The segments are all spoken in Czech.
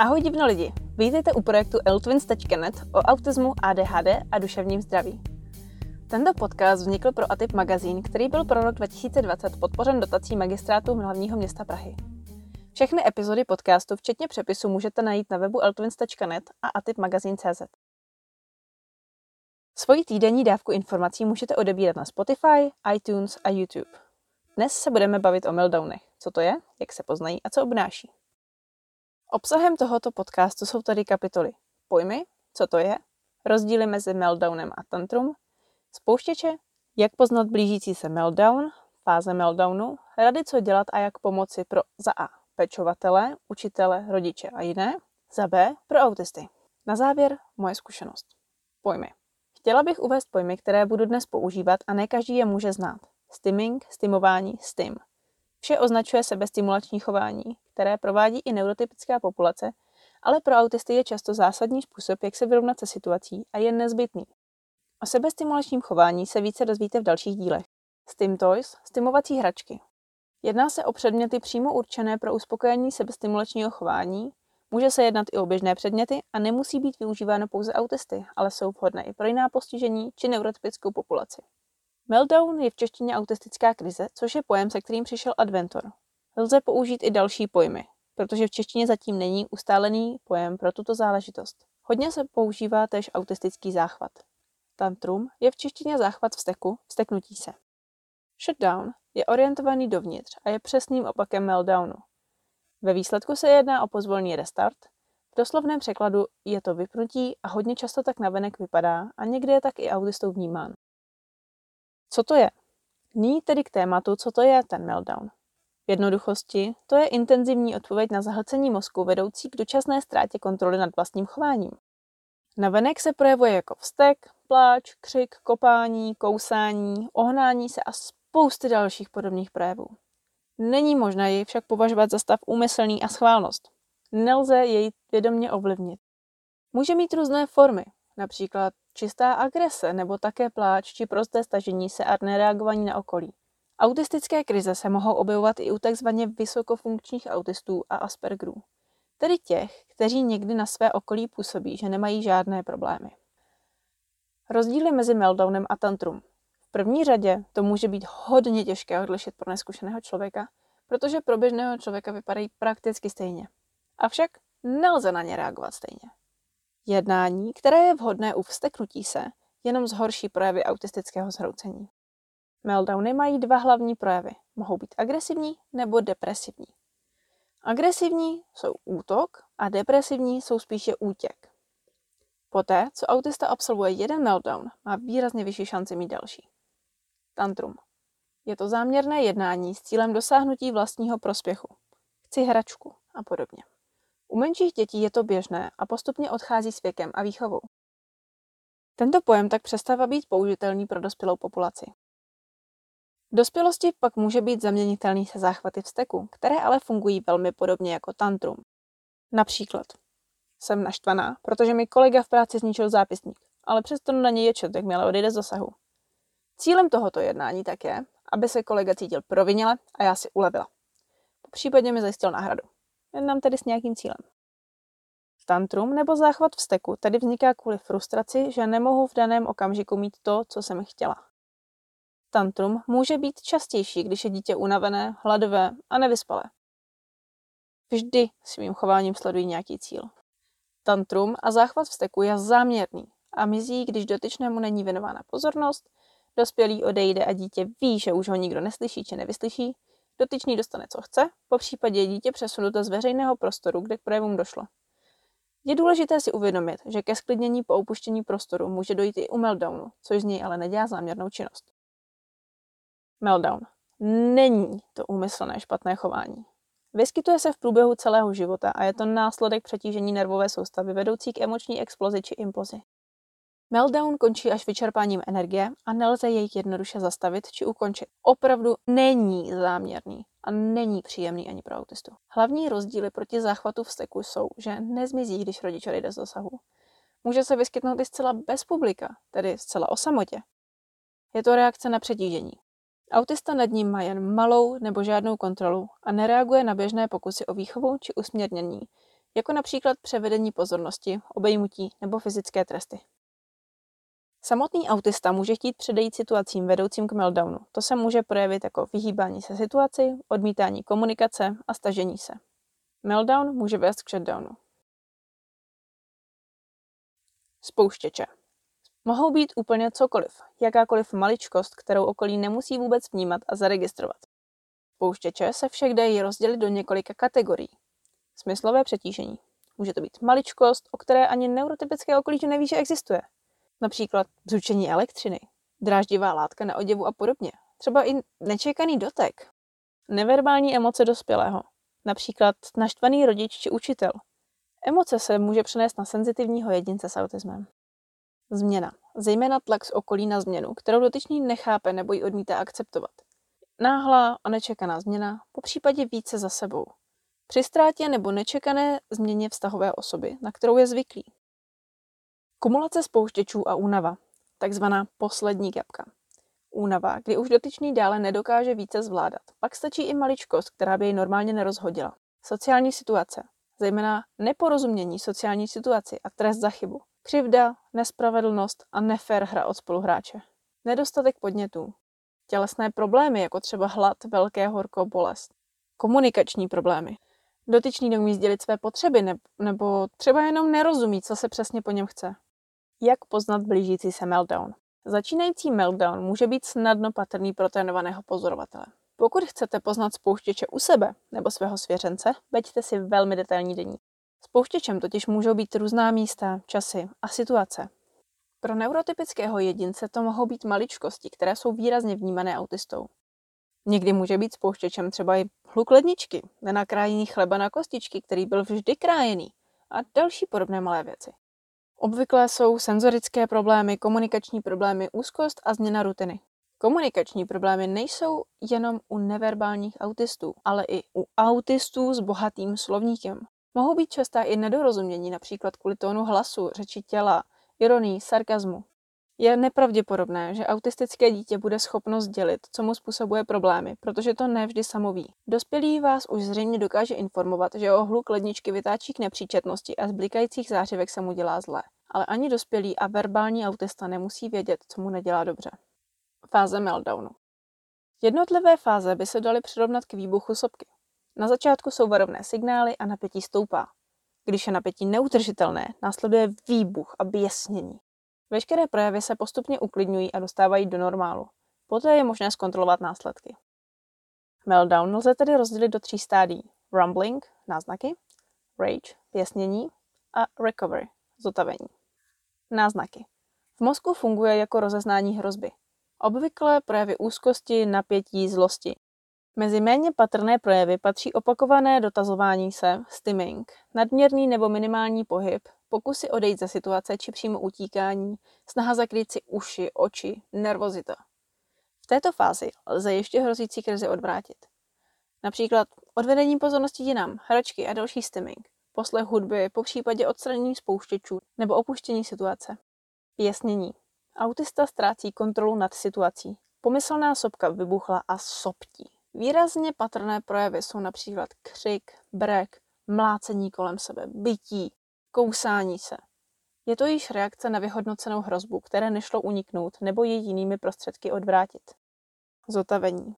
Ahoj divno lidi, vítejte u projektu eltwins.net o autismu, ADHD a duševním zdraví. Tento podcast vznikl pro ATIP magazín, který byl pro rok 2020 podpořen dotací magistrátu hlavního města Prahy. Všechny epizody podcastu, včetně přepisu, můžete najít na webu eltwins.net a atipmagazin.cz. Svoji týdenní dávku informací můžete odebírat na Spotify, iTunes a YouTube. Dnes se budeme bavit o meltdownech. Co to je, jak se poznají a co obnáší. Obsahem tohoto podcastu jsou tady kapitoly pojmy, co to je, rozdíly mezi meltdownem a tantrum, spouštěče, jak poznat blížící se meltdown, fáze meltdownu, rady, co dělat a jak pomoci pro za A pečovatele, učitele, rodiče a jiné, za B pro autisty. Na závěr moje zkušenost. Pojmy. Chtěla bych uvést pojmy, které budu dnes používat a ne každý je může znát. Stimming, stimování, stim. Vše označuje sebestimulační chování, které provádí i neurotypická populace, ale pro autisty je často zásadní způsob, jak se vyrovnat se situací a je nezbytný. O sebestimulačním chování se více dozvíte v dalších dílech. Stim Toys, stimovací hračky. Jedná se o předměty přímo určené pro uspokojení sebestimulačního chování, může se jednat i o běžné předměty a nemusí být využíváno pouze autisty, ale jsou vhodné i pro jiná postižení či neurotypickou populaci. Meltdown je v češtině autistická krize, což je pojem, se kterým přišel Adventor. Lze použít i další pojmy, protože v češtině zatím není ustálený pojem pro tuto záležitost. Hodně se používá též autistický záchvat. Tantrum je v češtině záchvat vzteku, vzteknutí se. Shutdown je orientovaný dovnitř a je přesným opakem meltdownu. Ve výsledku se jedná o pozvolný restart, v doslovném překladu je to vypnutí a hodně často tak navenek vypadá a někdy je tak i autistou vnímán. Co to je? Nyní tedy k tématu, co to je ten meltdown. Jednoduchosti to je intenzivní odpověď na zahlcení mozku vedoucí k dočasné ztrátě kontroly nad vlastním chováním. Navenek se projevuje jako vztek, pláč, křik, kopání, kousání, ohnání se a spousty dalších podobných projevů. Není možné jej však považovat za stav úmyslný a schválnost. Nelze jej vědomě ovlivnit. Může mít různé formy, například čistá agrese nebo také pláč či prosté stažení se a nereagování na okolí. Autistické krize se mohou objevovat i u tzv. vysokofunkčních autistů a Aspergerů, tedy těch, kteří někdy na své okolí působí, že nemají žádné problémy. Rozdíly mezi meltdownem a tantrum. V první řadě to může být hodně těžké odlišit pro neskušeného člověka, protože pro běžného člověka vypadají prakticky stejně. Avšak nelze na ně reagovat stejně. Jednání, které je vhodné u vsteknutí se, jenom zhorší projevy autistického zhroucení. Meltdowny mají dva hlavní projevy. Mohou být agresivní nebo depresivní. Agresivní jsou útok a depresivní jsou spíše útěk. Poté, co autista absolvuje jeden meltdown, má výrazně vyšší šanci mít další. Tantrum. Je to záměrné jednání s cílem dosáhnutí vlastního prospěchu. Chci hračku a podobně. U menších dětí je to běžné a postupně odchází s věkem a výchovou. Tento pojem tak přestává být použitelný pro dospělou populaci. V dospělosti pak může být zaměnitelný se záchvaty vzteku, které ale fungují velmi podobně jako tantrum. Například jsem naštvaná, protože mi kolega v práci zničil zápisník, ale přesto na něj je čet, jakmile odejde z dosahu. Cílem tohoto jednání tak je, aby se kolega cítil proviněle a já si ulevila. Po případě mi zajistil náhradu. Jednám tedy s nějakým cílem. Tantrum nebo záchvat vzteku tedy vzniká kvůli frustraci, že nemohu v daném okamžiku mít to, co jsem chtěla. Tantrum může být častější, když je dítě unavené, hladové a nevyspalé. Vždy svým chováním sledují nějaký cíl. Tantrum a záchvat vzteku je záměrný a mizí, když dotyčnému není věnována pozornost, dospělý odejde a dítě ví, že už ho nikdo neslyší či nevyslyší, dotyčný dostane, co chce, po případě dítě přesunuto z veřejného prostoru, kde k projevům došlo. Je důležité si uvědomit, že ke sklidnění po opuštění prostoru může dojít i u meltdownu, což z něj ale nedělá záměrnou činnost. Meltdown. Není to úmyslné špatné chování. Vyskytuje se v průběhu celého života a je to následek přetížení nervové soustavy vedoucí k emoční explozi či implozi. Meltdown končí až vyčerpáním energie a nelze jej jednoduše zastavit či ukončit. Opravdu není záměrný a není příjemný ani pro autistu. Hlavní rozdíly proti záchvatu vzteku jsou, že nezmizí, když rodič odejde z dosahu. Může se vyskytnout i zcela bez publika, tedy zcela o samotě. Je to reakce na přetížení. Autista nad ním má jen malou nebo žádnou kontrolu a nereaguje na běžné pokusy o výchovu či usměrnění, jako například převedení pozornosti, obejmutí nebo fyzické tresty. Samotný autista může chtít předejít situacím vedoucím k meltdownu. To se může projevit jako vyhýbání se situaci, odmítání komunikace a stažení se. Meltdown může vést k shutdownu. Spouštěče. Mohou být úplně cokoliv, jakákoliv maličkost, kterou okolí nemusí vůbec vnímat a zaregistrovat. Spouštěče se však dají rozdělit do několika kategorií. Smyslové přetížení. Může to být maličkost, o které ani neurotypické okolí neví, že existuje. Například zručení elektřiny, dráždivá látka na oděvu a podobně. Třeba i nečekaný dotek. Neverbální emoce dospělého. Například naštvaný rodič či učitel. Emoce se může přenést na senzitivního jedince s autismem. Změna. Zejména tlak z okolí na změnu, kterou dotyčný nechápe nebo ji odmítá akceptovat. Náhlá a nečekaná změna, po případě více za sebou. Při ztrátě nebo nečekané změně vztahové osoby, na kterou je zvyklý. Kumulace spouštěčů a únava, takzvaná poslední gapka. Únava, kdy už dotyčný dále nedokáže více zvládat. Pak stačí i maličkost, která by jej normálně nerozhodila. Sociální situace, zejména neporozumění sociální situaci a trest za chybu. Křivda, nespravedlnost a nefér hra od spoluhráče. Nedostatek podnětů. Tělesné problémy, jako třeba hlad, velké horko, bolest. Komunikační problémy. Dotyčný neumí sdělit své potřeby nebo třeba jenom nerozumí, co se přesně po něm chce. Jak poznat blížící se meltdown? Začínající meltdown může být snadno patrný pro trénovaného pozorovatele. Pokud chcete poznat spouštěče u sebe nebo svého svěřence, veďte si velmi detailní deník. Spouštěčem totiž můžou být různá místa, časy a situace. Pro neurotypického jedince to mohou být maličkosti, které jsou výrazně vnímané autistou. Někdy může být spouštěčem třeba i hluk ledničky, nenakrájení chleba na kostičky, který byl vždy krájený a další podobné malé věci. Obvykle jsou senzorické problémy, komunikační problémy, úzkost a změna rutiny. Komunikační problémy nejsou jenom u neverbálních autistů, ale i u autistů s bohatým slovníkem. Mohou být častá i nedorozumění, například kvůli tónu hlasu, řeči těla, ironii, sarkazmu. Je nepravděpodobné, že autistické dítě bude schopno sdělit, co mu způsobuje problémy, protože to nevždy samoví. Dospělý vás už zřejmě dokáže informovat, že o hluk ledničky vytáčí k nepříčetnosti a z blikajících zářivek se mu dělá zlé. Ale ani dospělý a verbální autista nemusí vědět, co mu nedělá dobře. Fáze meltdownu. Jednotlivé fáze by se daly přirovnat k výbuchu sopky. Na začátku jsou varovné signály a napětí stoupá. Když je napětí neutržitelné, následuje výbuch a běsnění. Veškeré projevy se postupně uklidňují a dostávají do normálu. Poté je možné zkontrolovat následky. Meltdown lze tedy rozdělit do tří stádí. Rumbling, náznaky, rage, pěsnění a recovery, zotavení. Náznaky. V mozku funguje jako rozeznání hrozby. Obvykle projevy úzkosti, napětí, zlosti. Mezi méně patrné projevy patří opakované dotazování se, stimming, nadměrný nebo minimální pohyb, pokusy odejít ze situace či přímo utíkání, snaha zakrýt si uši, oči, nervozita. V této fázi lze ještě hrozící krizi odvrátit. Například odvedení pozornosti jinam, hračky a další stimming, poslech hudby, po případě odstranění spouštěčů nebo opuštění situace. Pěsnění. Autista ztrácí kontrolu nad situací. Pomyslná sopka vybuchla a soptí. Výrazně patrné projevy jsou například křik, brek, mlácení kolem sebe, bytí, kousání se. Je to již reakce na vyhodnocenou hrozbu, které nešlo uniknout nebo ji jinými prostředky odvrátit. Zotavení.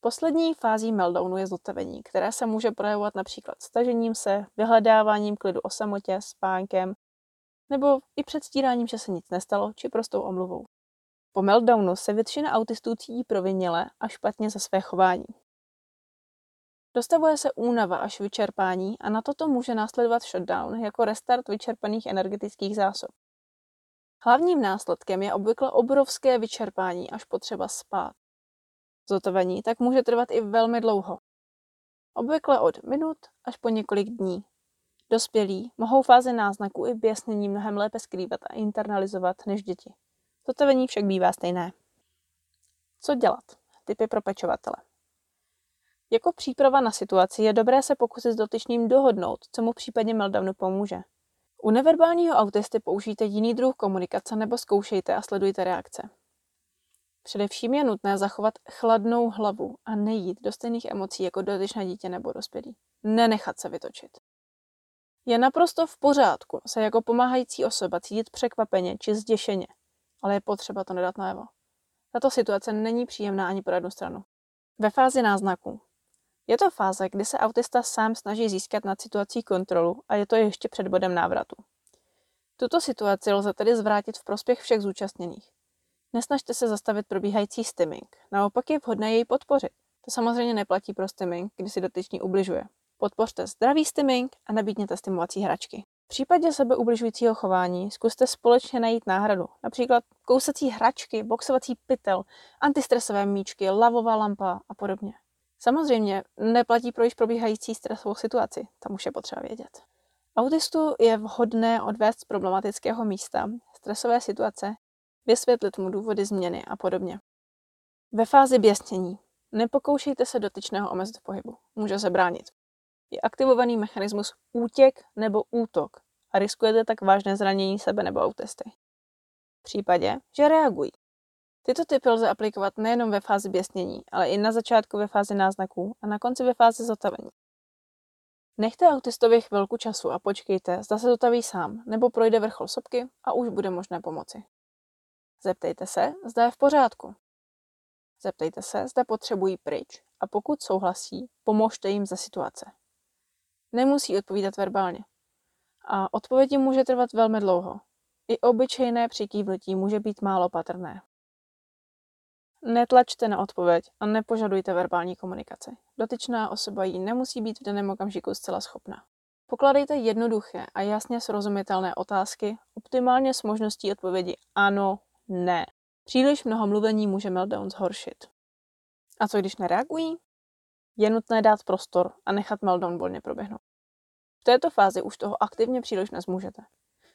Poslední fází meltdownu je zotavení, které se může projevovat například stažením se, vyhledáváním klidu o samotě, spánkem, nebo i předstíráním, že se nic nestalo, či prostou omluvou. Po meltdownu se většina autistů cítí proviněle a špatně za své chování. Dostavuje se únava až vyčerpání a na toto může následovat shutdown jako restart vyčerpaných energetických zásob. Hlavním následkem je obvykle obrovské vyčerpání až potřeba spát. Zotavení tak může trvat i velmi dlouho. Obvykle od minut až po několik dní. Dospělí mohou fáze náznaku i běsnění mnohem lépe skrývat a internalizovat než děti. Zotavení však bývá stejné. Co dělat? Typy pro pečovatele. Jako příprava na situaci je dobré se pokusit s dotyčným dohodnout, co mu případně meltdownu pomůže. U neverbálního autisty použijte jiný druh komunikace nebo zkoušejte a sledujte reakce. Především je nutné zachovat chladnou hlavu a nejít do stejných emocí jako dotyčné dítě nebo dospělý. Nenechat se vytočit. Je naprosto v pořádku se jako pomáhající osoba cítit překvapeně či zděšeně, ale je potřeba to nedat najevo. Tato situace není příjemná ani pro jednu stranu. Ve fázi náznaků. Je to fáze, kdy se autista sám snaží získat nad situací kontrolu a je to ještě před bodem návratu. Tuto situaci lze tedy zvrátit v prospěch všech zúčastněných. Nesnažte se zastavit probíhající stimming, naopak je vhodné jej podpořit. To samozřejmě neplatí pro stimming, kdy si dotyčný ubližuje. Podpořte zdravý stimming a nabídněte stimulovací hračky. V případě sebeubližujícího chování zkuste společně najít náhradu, například kousací hračky, boxovací pytel, antistresové míčky, lavová lampa a podobně. Samozřejmě neplatí pro již probíhající stresovou situaci, tam už je potřeba vědět. Autistu je vhodné odvést z problematického místa, stresové situace, vysvětlit mu důvody změny a podobně. Ve fázi běsnění nepokoušejte se dotyčného omezit v pohybu, může se bránit je aktivovaný mechanismus útěk nebo útok a riskujete tak vážné zranění sebe nebo autisty. V případě, že reagují. Tyto typy lze aplikovat nejenom ve fázi běsnění, ale i na začátku ve fázi náznaků a na konci ve fázi zotavení. Nechte autistovi chvilku času a počkejte, zda se zotaví sám, nebo projde vrchol sopky a už bude možné pomoci. Zeptejte se, zda je v pořádku. Zeptejte se, zda potřebují pryč a pokud souhlasí, pomožte jim ze situace. Nemusí odpovídat verbálně. A odpovědi může trvat velmi dlouho. I obyčejné přikývnutí může být málo patrné. Netlačte na odpověď a nepožadujte verbální komunikaci. Dotyčná osoba jí nemusí být v daném okamžiku zcela schopna. Pokladejte jednoduché a jasně srozumitelné otázky, optimálně s možností odpovědi ano, ne. Příliš mnoho mluvení může meltdown zhoršit. A co když nereagují? Je nutné dát prostor a nechat meltdown volně proběhnout. V této fázi už toho aktivně příliš nezmůžete.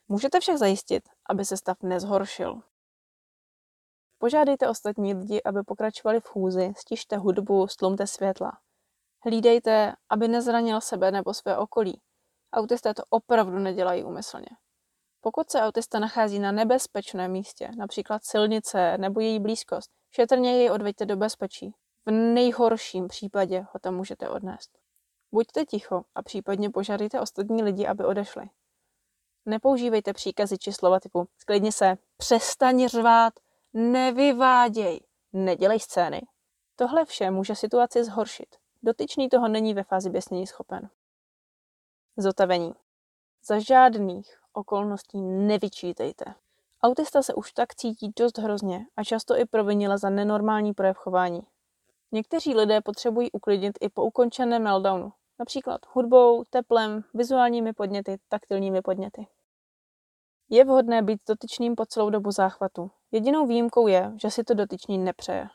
Můžete však zajistit, aby se stav nezhoršil. Požádejte ostatní lidi, aby pokračovali v chůzi, stište hudbu, stlumte světla. Hlídejte, aby nezranil sebe nebo své okolí. Autisté to opravdu nedělají úmyslně. Pokud se autista nachází na nebezpečném místě, například silnice nebo její blízkost, šetrně jej odveďte do bezpečí. V nejhorším případě ho tam můžete odnést. Buďte ticho a případně požádejte ostatní lidi, aby odešli. Nepoužívejte příkazy či slova typu sklidni se, přestaň řvát, nevyváděj, nedělej scény. Tohle vše může situaci zhoršit. Dotyčný toho není ve fázi běsnění schopen. Zotavení. Za žádných okolností nevyčítejte. Autista se už tak cítí dost hrozně a často i provinila za nenormální projev chování. Někteří lidé potřebují uklidnit i po ukončeném meltdownu, například hudbou, teplem, vizuálními podněty, taktilními podněty. Je vhodné být dotyčným po celou dobu záchvatu. Jedinou výjimkou je, že si to dotyčný nepřeje.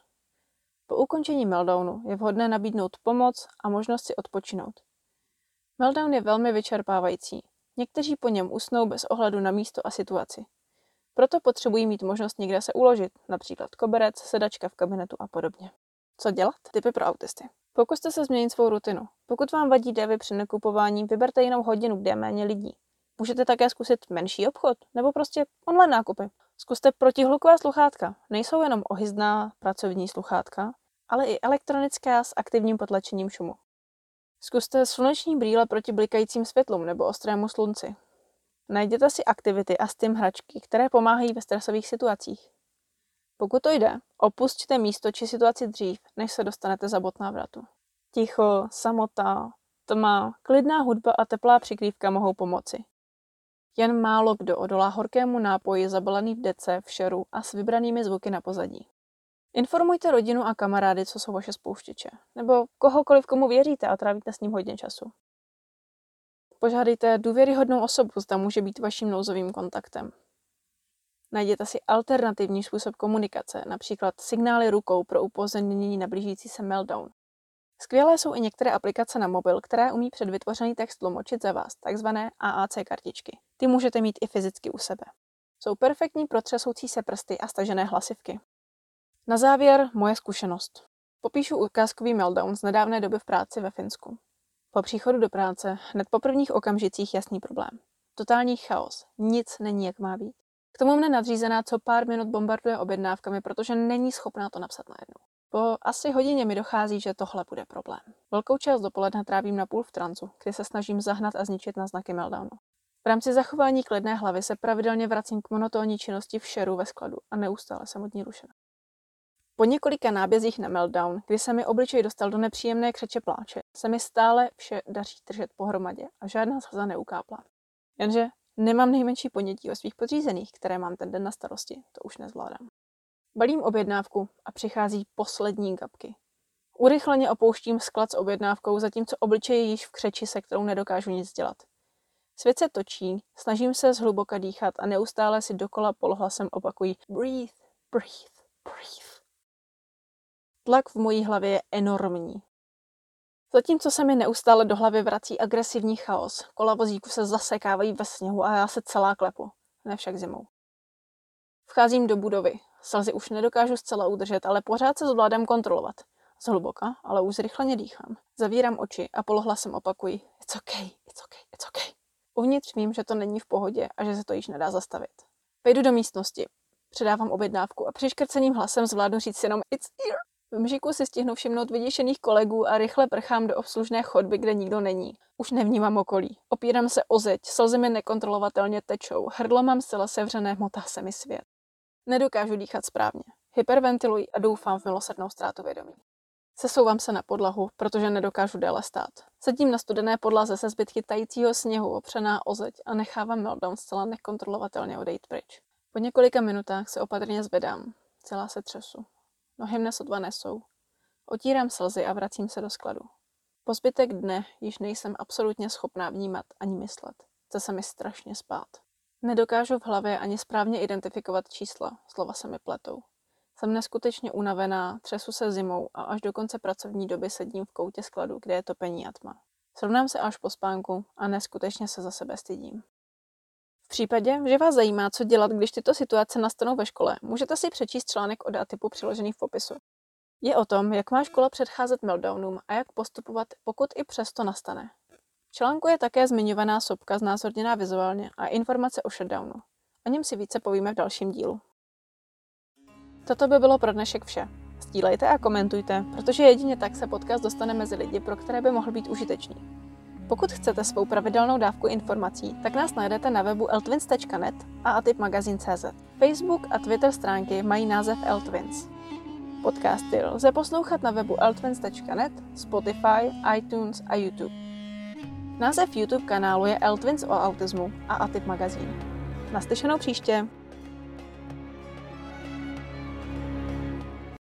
Po ukončení meltdownu je vhodné nabídnout pomoc a možnost si odpočinout. Meltdown je velmi vyčerpávající. Někteří po něm usnou bez ohledu na místo a situaci. Proto potřebují mít možnost někde se uložit, například koberec, sedačka v kabinetu a podobně. Co dělat? Typy pro autisty. Pokuste se změnit svou rutinu. Pokud vám vadí devy při nakupování, vyberte jinou hodinu, kde je méně lidí. Můžete také zkusit menší obchod nebo prostě online nákupy. Zkuste protihlukové sluchátka. Nejsou jenom ohyzná pracovní sluchátka, ale i elektronická s aktivním potlačením šumu. Zkuste sluneční brýle proti blikajícím světlům nebo ostrému slunci. Najděte si aktivity a stim hračky, které pomáhají ve stresových situacích. Pokud to jde, opusťte místo či situaci dřív, než se dostanete za bod návratu. Ticho, samota, tma, klidná hudba a teplá přikrývka mohou pomoci. Jen málo kdo odolá horkému nápoji zabalený v dece, v šeru a s vybranými zvuky na pozadí. Informujte rodinu a kamarády, co jsou vaše spouštěče, nebo kohokoliv, komu věříte a trávíte s ním hodně času. Požádejte důvěryhodnou osobu, zda může být vaším nouzovým kontaktem. Najděte si alternativní způsob komunikace, například signály rukou pro upozornění na blížící se meltdown. Skvělé jsou i některé aplikace na mobil, které umí před vytvořený text tlumočit za vás, takzvané AAC kartičky. Ty můžete mít i fyzicky u sebe. Jsou perfektní pro třesoucí se prsty a stažené hlasivky. Na závěr moje zkušenost. Popíšu ukázkový meltdown z nedávné doby v práci ve Finsku. Po příchodu do práce hned po prvních okamžicích jasný problém. Totální chaos. Nic není, jak má být. Tomu mne nadřízená co pár minut bombarduje objednávkami, protože není schopná to napsat najednou. Po asi hodině mi dochází, že tohle bude problém. Velkou část dopoledne trávím na půl v trancu, kdy se snažím zahnat a zničit na znaky meltdownu. V rámci zachování klidné hlavy se pravidelně vracím k monotónní činnosti v šeru ve skladu a neustále jsem od ní rušena. Po několika nábězích na meltdown, kdy se mi obličej dostal do nepříjemné křeče pláče, se mi stále vše daří držet pohromadě a žádná slza neukápla. Jenže nemám nejmenší ponětí o svých podřízených, které mám ten den na starosti, to už nezvládám. Balím objednávku a přichází poslední gabky. Urychleně opouštím sklad s objednávkou, zatímco obličej je již v křeči, se kterou nedokážu nic dělat. Svět se točí, snažím se zhluboka dýchat a neustále si dokola polohlasem opakují breathe, breathe, breathe. Tlak v mojí hlavě je enormní. Zatímco se mi neustále do hlavy vrací agresivní chaos, kola vozíku se zasekávají ve sněhu a já se celá klepu, ne však zimou. Vcházím do budovy. Slzy už nedokážu zcela udržet, ale pořád se zvládám kontrolovat. Zhluboka, ale už zrychleně dýchám. Zavírám oči a polohlasem opakuji It's okay, it's okay, it's okay. Uvnitř vím, že to není v pohodě a že se to již nedá zastavit. Vejdu do místnosti, předávám objednávku a přiškrceným hlasem zvládnu říct jenom It's here. V mžiku si stihnu všimnout vyděšených kolegů a rychle prchám do obslužné chodby, kde nikdo není. Už nevnímám okolí. Opírám se o zeď, slzy mi nekontrolovatelně tečou, hrdlo mám zcela sevřené, motá se mi svět. Nedokážu dýchat správně. Hyperventiluji a doufám v milosrdnou ztrátu vědomí. Sesouvám se na podlahu, protože nedokážu déle stát. Sedím na studené podlaze se zbytky tajícího sněhu opřená o zeď a nechávám meltdown zcela nekontrolovatelně odejít pryč. Po několika minutách se opatrně zvedám. Celá se třesu. Nohy mne sotva nesou. Otírám slzy a vracím se do skladu. Po zbytek dne již nejsem absolutně schopná vnímat ani myslet. Chce se mi strašně spát. Nedokážu v hlavě ani správně identifikovat čísla, slova se mi pletou. Jsem neskutečně unavená, třesu se zimou a až do konce pracovní doby sedím v koutě skladu, kde je topení a tma. Srovnám se až po spánku a neskutečně se za sebe stydím. V případě, že vás zajímá, co dělat, když tyto situace nastanou ve škole, můžete si přečíst článek o typu přiložený v popisu. Je o tom, jak má škola předcházet meltdownům a jak postupovat, pokud i přesto nastane. V článku je také zmiňovaná sopka znázorněná vizuálně a informace o shutdownu. O něm si více povíme v dalším dílu. Toto by bylo pro dnešek vše. Sdílejte a komentujte, protože jedině tak se podcast dostane mezi lidi, pro které by mohl být užitečný. Pokud chcete svou pravidelnou dávku informací, tak nás najdete na webu eltwins.net a atipmagazin.cz. Facebook a Twitter stránky mají název Eltwins. Podcasty lze poslouchat na webu eltwins.net, Spotify, iTunes a YouTube. Název YouTube kanálu je Eltwins o autismu a Atip magazín. Naslyšenou příště!